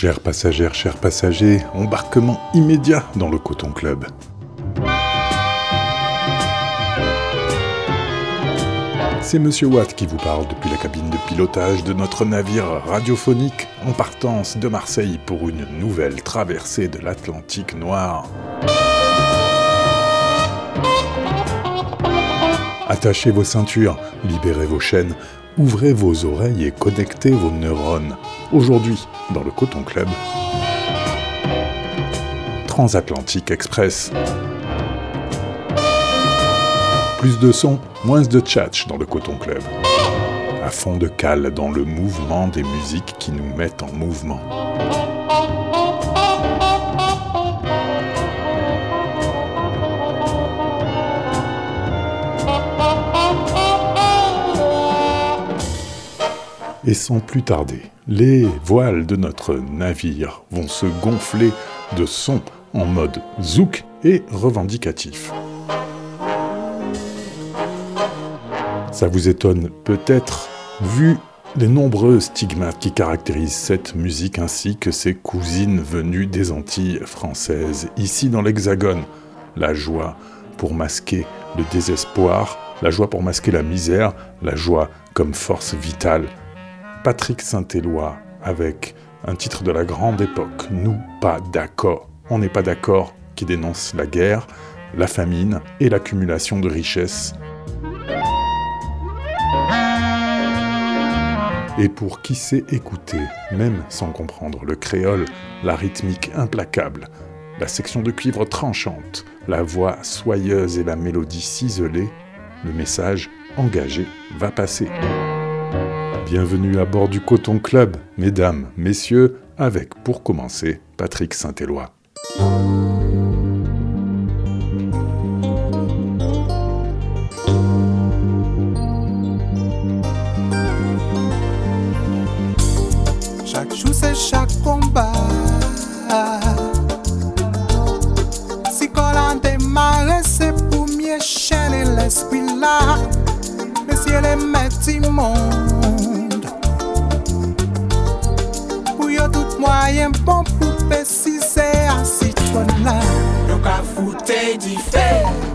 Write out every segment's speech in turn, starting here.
Chers passagères, chers passagers, embarquement immédiat dans le Coton Club. C'est Monsieur Watt qui vous parle depuis la cabine de pilotage de notre navire radiophonique en partance de Marseille pour une nouvelle traversée de l'Atlantique noir. Attachez vos ceintures, libérez vos chaînes, ouvrez vos oreilles et connectez vos neurones. Aujourd'hui, dans le Coton Club, Transatlantique Express. Plus de son, moins de tchatch dans le Coton Club. À fond de cale dans le mouvement des musiques qui nous mettent en mouvement. Et sans plus tarder, les voiles de notre navire vont se gonfler de sons en mode zouk et revendicatif. Ça vous étonne peut-être, vu les nombreux stigmates qui caractérisent cette musique ainsi que ses cousines venues des Antilles françaises, ici dans l'Hexagone. La joie pour masquer le désespoir, la joie pour masquer la misère, la joie comme force vitale. Patrick Saint-Éloi avec un titre de la grande époque, Nous pas d'accord. On n'est pas d'accord qui dénonce la guerre, la famine et l'accumulation de richesses et pour qui sait écouter, même sans comprendre le créole, la rythmique implacable, la section de cuivre tranchante, la voix soyeuse et la mélodie ciselée, le message engagé va passer. Bienvenue à bord du Coton Club, mesdames, messieurs, avec pour commencer Patrick Saint-Éloi. Chaque jour c'est chaque combat. Si Colin démarre, c'est pour mieux chaîner l'esprit là. Le ciel est men bon pou pesise a sitron la Yo ka foute di fey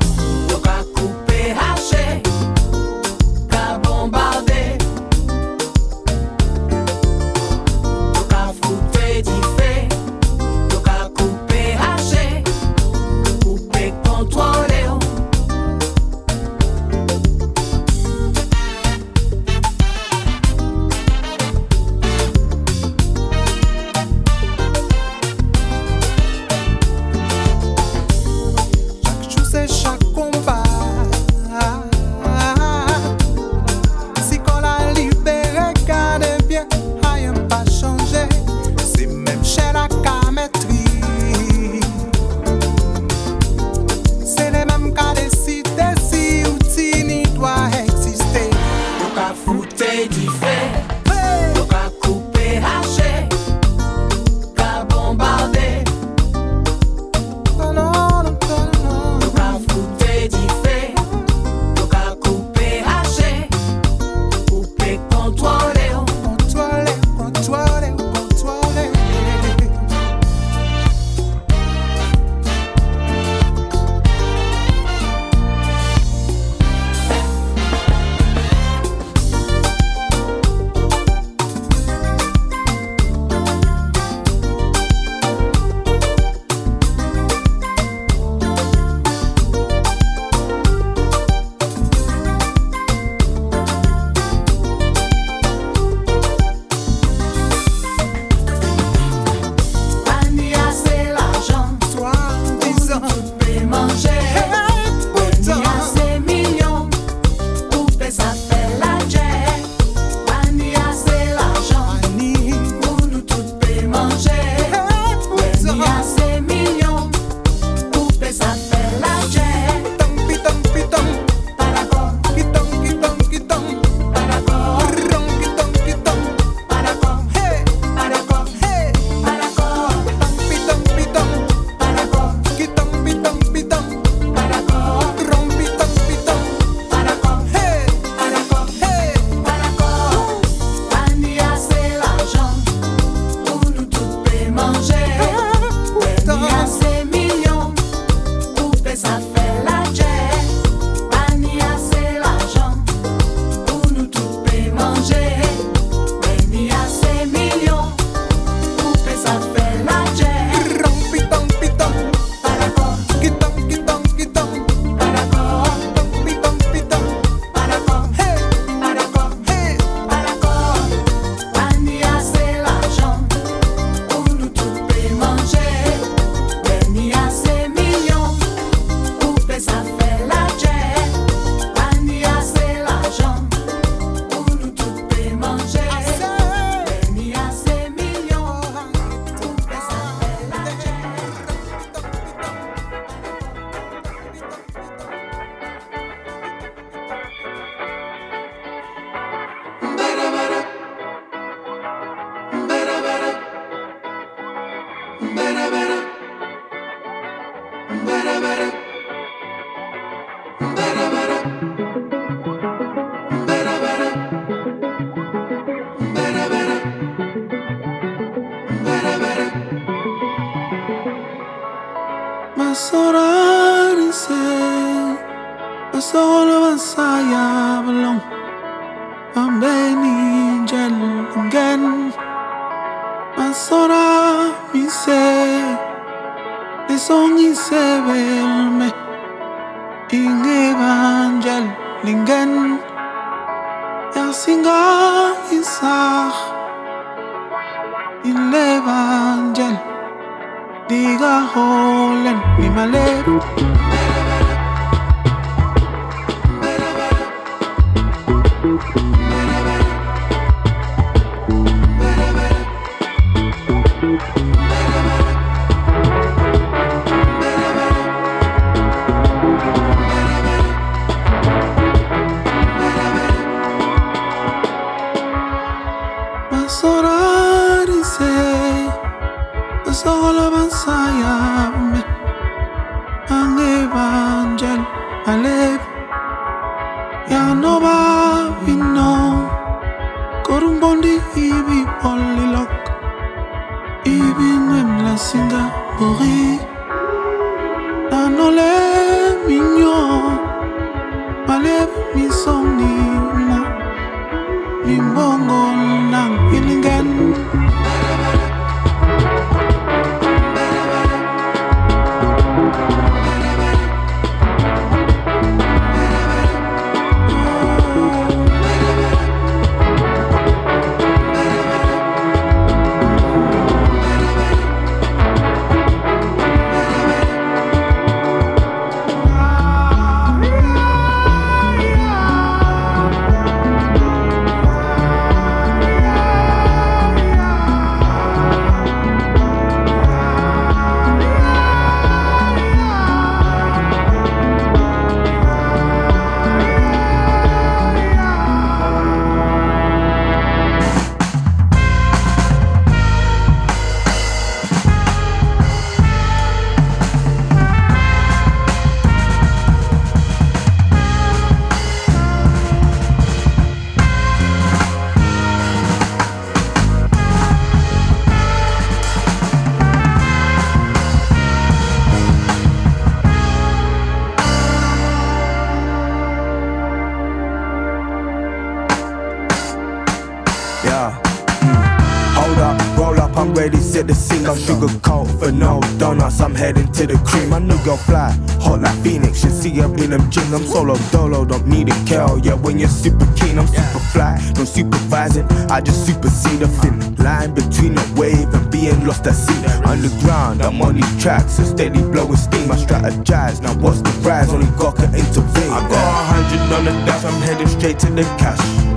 I'm heading to the cream. I knew girl fly, hot like Phoenix. Should see her in them jeans. I'm solo dolo, don't need a kill. Yeah, when you're super keen, I'm super fly. No supervising, I just supersede a thin line between a wave and being lost at sea. Underground, I'm on these tracks, so steady blowing steam. I strategize, now what's the prize? Only God can intervene. I got a hundred on the dash, I'm heading straight to the cash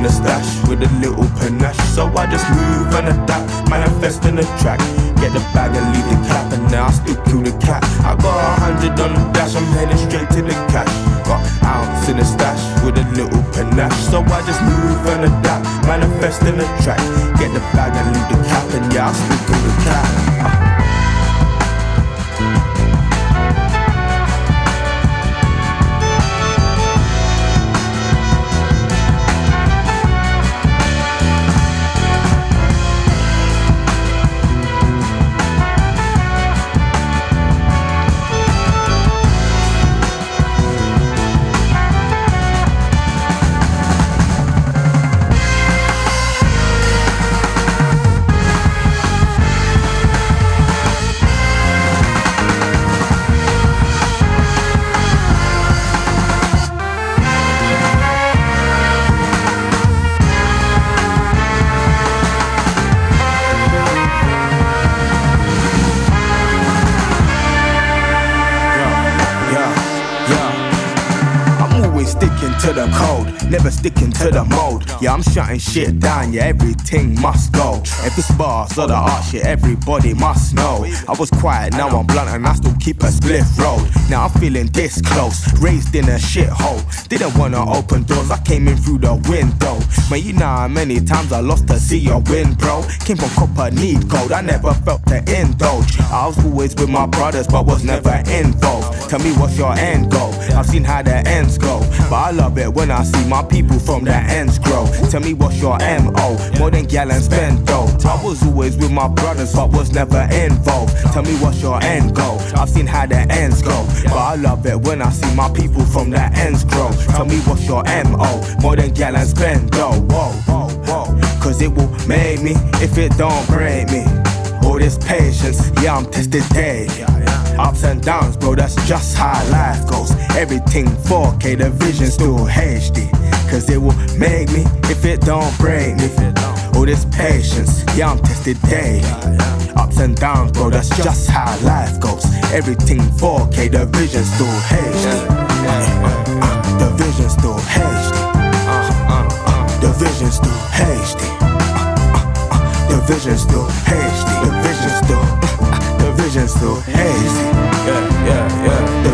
in the stash with a little panache. So I just move and adapt, manifest in the track. Get the bag and leave the cap, and now I still kill the cat. I got a hundred on the dash, I'm heading straight to the cash. Got ounce in the stash with a little panache. So I just move and adapt, manifest in the track. Get the bag and leave the cap, and yeah, I still kill the cat. Never sticking to the mold. Yeah, I'm shutting shit down, yeah, everything must go. If it's bars or the art shit, everybody must know. I was quiet, now I'm blunt, and I still keep a spliff road. Now I'm feeling this close, raised in a shithole. Didn't wanna open doors, I came in through the window. Man, you know how many times I lost to see your win, bro. Came from copper, need gold, I never felt to indulge. I was always with my brothers, but was never involved. Tell me what's your end goal? I've seen how the ends go, but I love it when I see my my people from the ends grow. Tell me what's your MO? More than gal and spend dough. I was always with my brothers, but was never involved. Tell me what's your end goal? I've seen how the ends go, but I love it when I see my people from the ends grow. Tell me what's your MO? More than gal and spend dough. Whoa, whoa, whoa. Cause it will make me if it don't break me. All this patience, yeah, I'm tested day. Ups and downs, bro, that's just how life goes. Everything 4K, the vision still HD. Cause it will make me if it don't break me. All this patience, yeah, I'm tested day. Ups and downs, bro, that's just how life goes. Everything 4K, the vision still HD. The vision still HD. The vision still HD. The vision still HD. The vision still. Just still hazy. Yeah, yeah, yeah.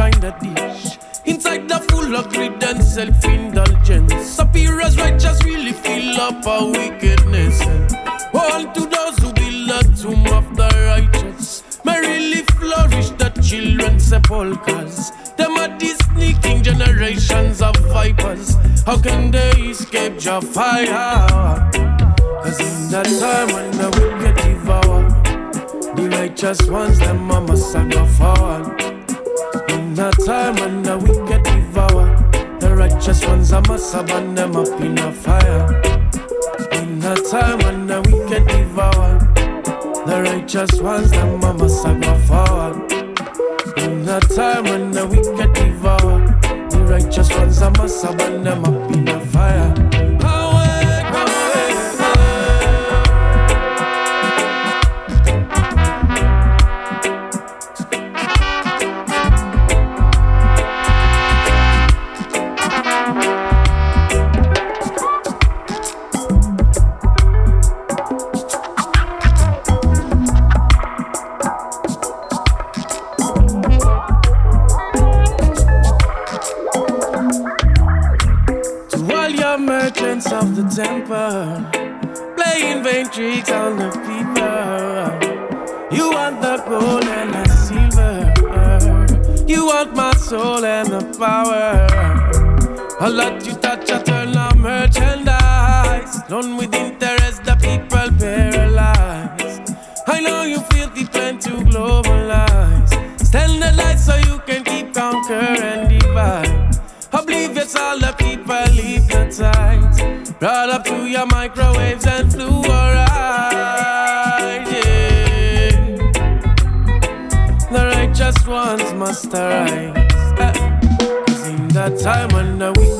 shine the dish. Inside the full of greed and self-indulgence. Superior's righteous really fill up our wickedness. All to those who build the tomb of the righteous. Merrily flourish the children's sepulchres. Them are the sneaking generations of vipers. How can they escape your fire? Cause in that time when the wicked devour, the righteous ones, them are massacred fall in a time when the wicked devour. The righteous ones are must burn them up in a fire. In a time when the wicked devour. The righteous ones them are must forward. In a time when the wicked devour. The righteous ones are must burn them up in a fire. soul and the power. A lot you touch, I turn on merchandise. Loan with interest, the people paralyzed. I know you feel the trend to globalize. Standardize so you can keep conquer and divide. Oblivious, all the people leave the tight. Brought up to your microwaves and fluoride. Yeah. The righteous ones must arise a time and a week.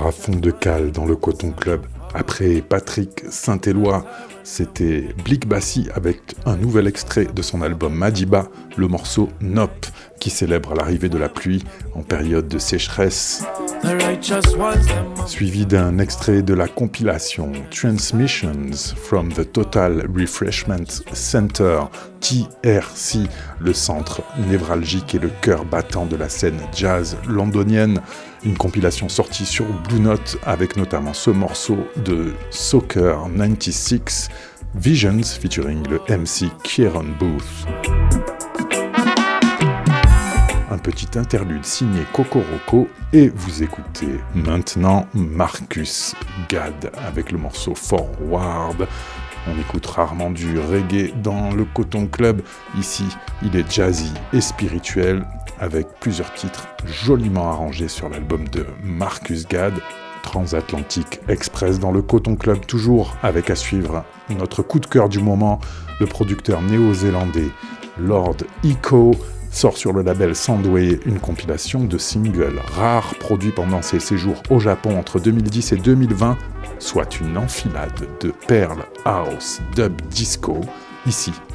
À fond de cale dans le Coton Club. Après Patrick Saint-Éloi, c'était Blick Bassi avec un nouvel extrait de son album Madiba, le morceau Nop, qui célèbre l'arrivée de la pluie en période de sécheresse. Suivi d'un extrait de la compilation Transmissions from the Total Refreshment Center, TRC, le centre névralgique et le cœur battant de la scène jazz londonienne. Une compilation sortie sur Blue Note avec notamment ce morceau de Soccer 96 Visions featuring le MC Kieran Booth un petit interlude signé Kokoroko et vous écoutez maintenant Marcus Gad avec le morceau Forward. On écoute rarement du reggae dans le Coton Club. Ici, il est jazzy et spirituel avec plusieurs titres joliment arrangés sur l'album de Marcus Gad. Transatlantique Express dans le Coton Club, toujours avec à suivre notre coup de cœur du moment, le producteur néo-zélandais Lord Eco sort sur le label Sandway une compilation de singles rares produits pendant ses séjours au Japon entre 2010 et 2020, soit une enfilade de perles house dub disco, ici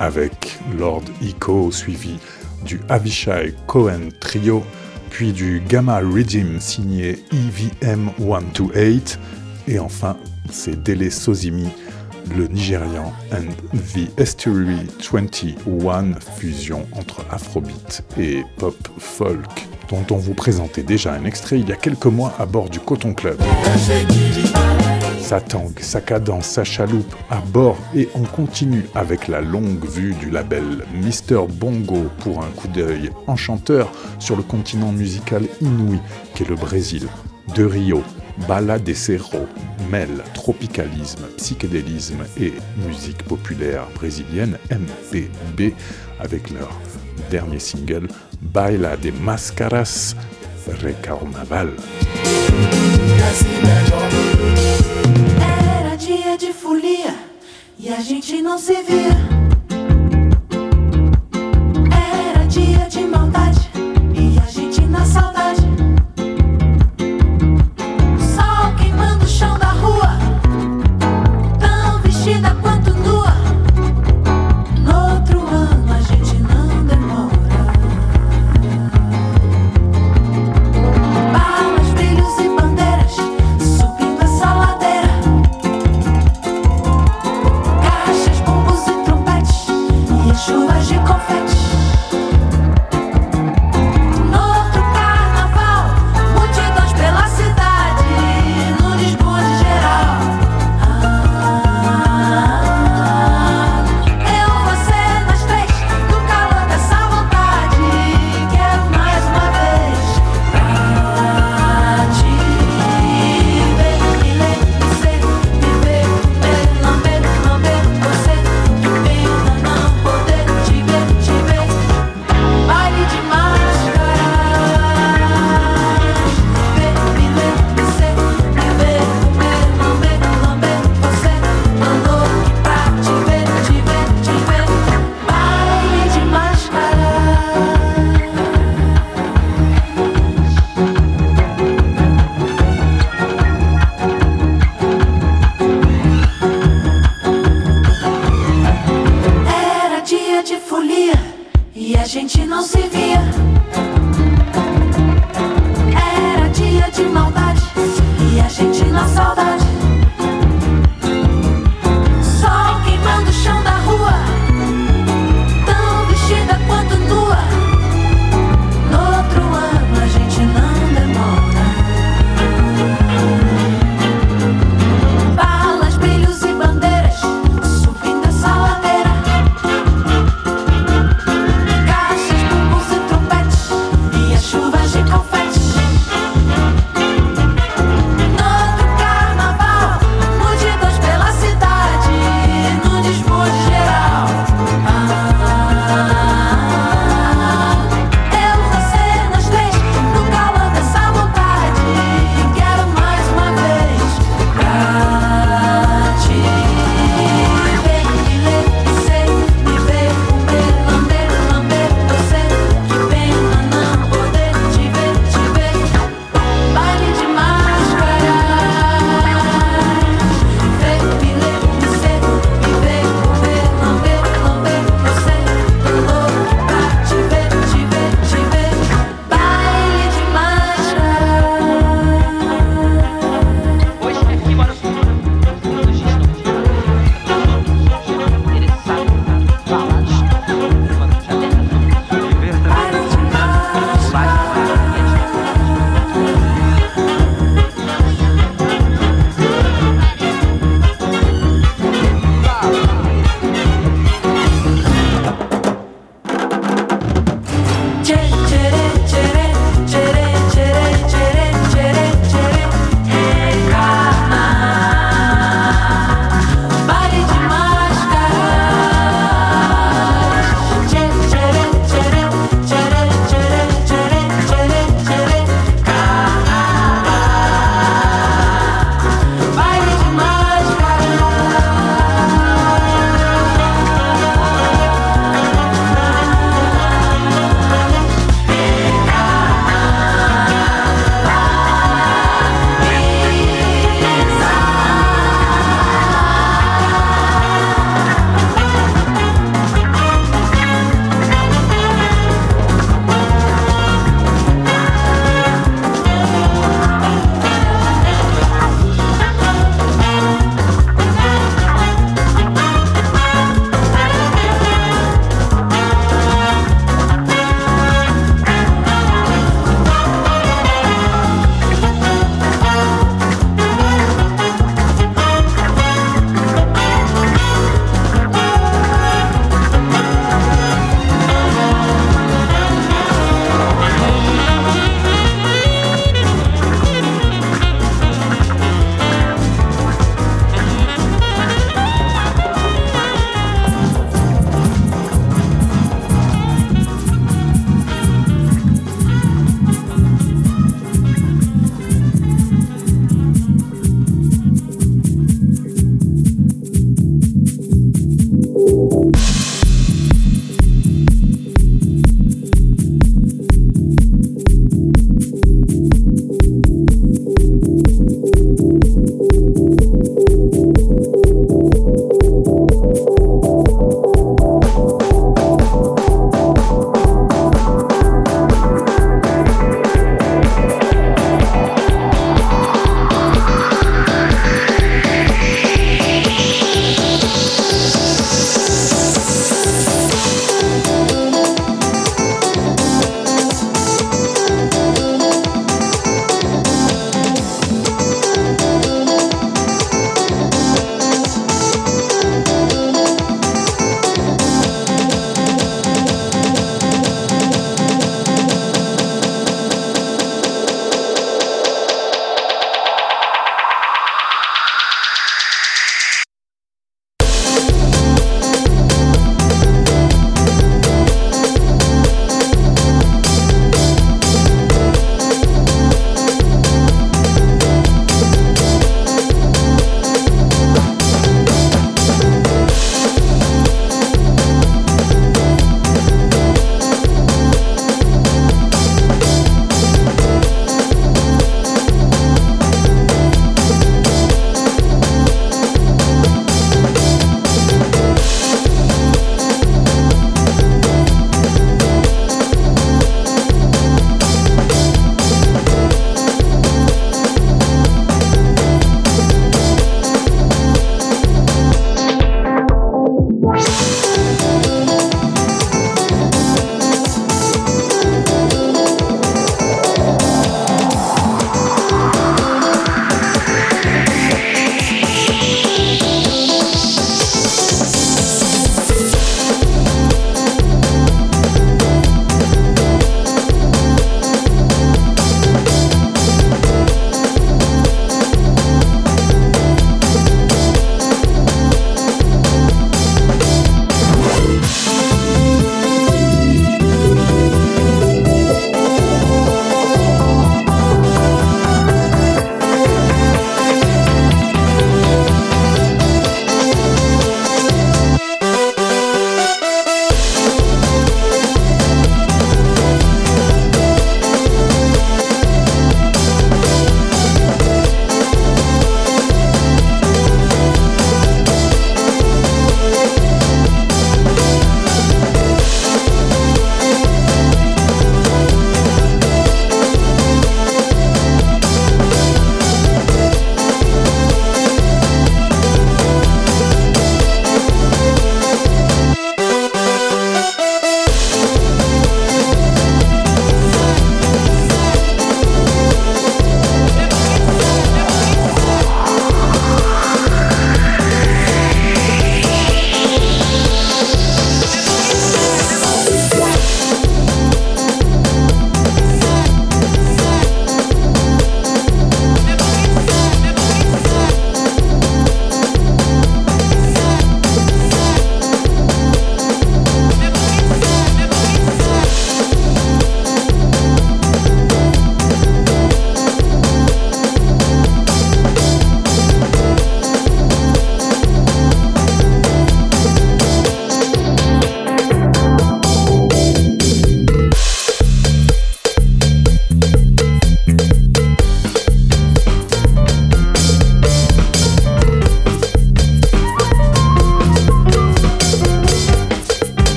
avec Lord Eco suivi du Avishai Cohen Trio, puis du Gamma Redeem signé EVM 128, et enfin c'est Dele Sozimi, le Nigérian and the Estuary 21 fusion entre Afrobeat et pop folk, dont on vous présentait déjà un extrait il y a quelques mois à bord du Coton Club sa tangue, sa cadence, sa chaloupe à bord et on continue avec la longue vue du label Mister Bongo pour un coup d'œil enchanteur sur le continent musical inouï qu'est le Brésil. De Rio, Bala de Cerro mêle tropicalisme, psychédélisme et musique populaire brésilienne MPB avec leur dernier single Baila de Mascaras Recarnaval. De folia e a gente não se via.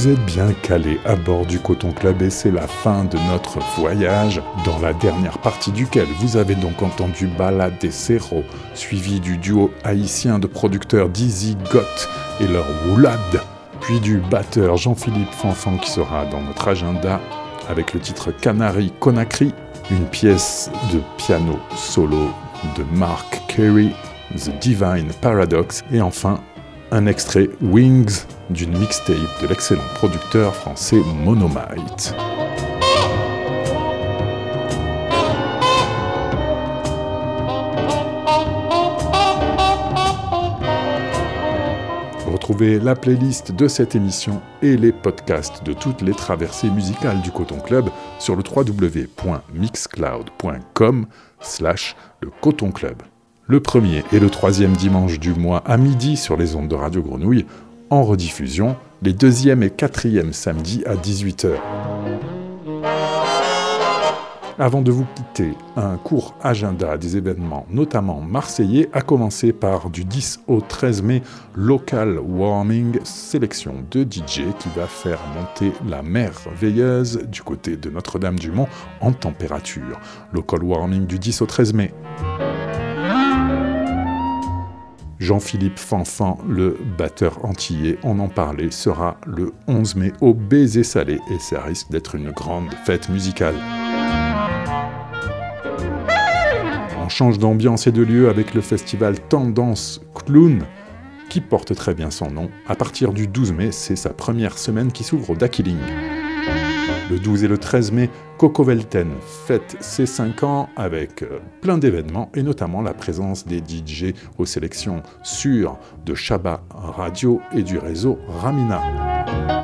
Vous êtes bien calé à bord du Coton Club et c'est la fin de notre voyage, dans la dernière partie duquel vous avez donc entendu Balade des Cerros, suivi du duo haïtien de producteurs Dizzy Gott et leur Woulad, puis du batteur Jean-Philippe Fanfan qui sera dans notre agenda avec le titre Canary Conakry, une pièce de piano solo de Mark Carey, The Divine Paradox, et enfin un extrait Wings d'une mixtape de l'excellent producteur français Monomite. Retrouvez la playlist de cette émission et les podcasts de toutes les traversées musicales du Coton Club sur le www.mixcloud.com slash le Coton Club le premier et le troisième dimanche du mois à midi sur les ondes de Radio Grenouille, en rediffusion les deuxième et quatrième samedis à 18h. Avant de vous quitter, un court agenda des événements, notamment marseillais, a commencé par du 10 au 13 mai, Local Warming, sélection de DJ qui va faire monter la mer veilleuse du côté de Notre-Dame-du-Mont en température. Local Warming du 10 au 13 mai. Jean-Philippe Fanfan, le batteur antillais, on en parlait, sera le 11 mai au Baiser Salé et ça risque d'être une grande fête musicale. On change d'ambiance et de lieu avec le festival Tendance Clown qui porte très bien son nom. À partir du 12 mai, c'est sa première semaine qui s'ouvre au Dakiling. Le 12 et le 13 mai, Coco Velten fête ses 5 ans avec euh, plein d'événements et notamment la présence des DJ aux sélections sûres de Shaba Radio et du réseau Ramina.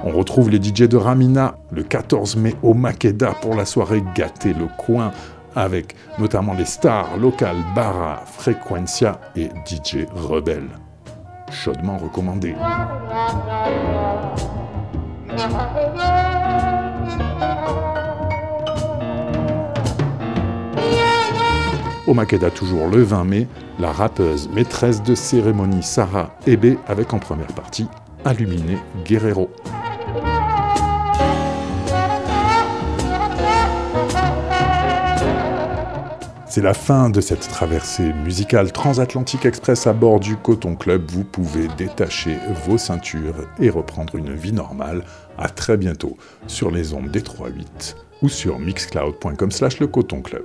On retrouve les DJ de Ramina le 14 mai au Makeda pour la soirée Gâté le coin avec notamment les stars locales Barra, Frequencia et DJ Rebelle. Chaudement recommandé. Au Makeda, toujours le 20 mai, la rappeuse maîtresse de cérémonie Sarah Ebe avec en première partie Illuminé Guerrero. C'est la fin de cette traversée musicale transatlantique express à bord du Coton Club. Vous pouvez détacher vos ceintures et reprendre une vie normale. À très bientôt sur les ondes des 3-8 ou sur mixcloud.com slash le coton club.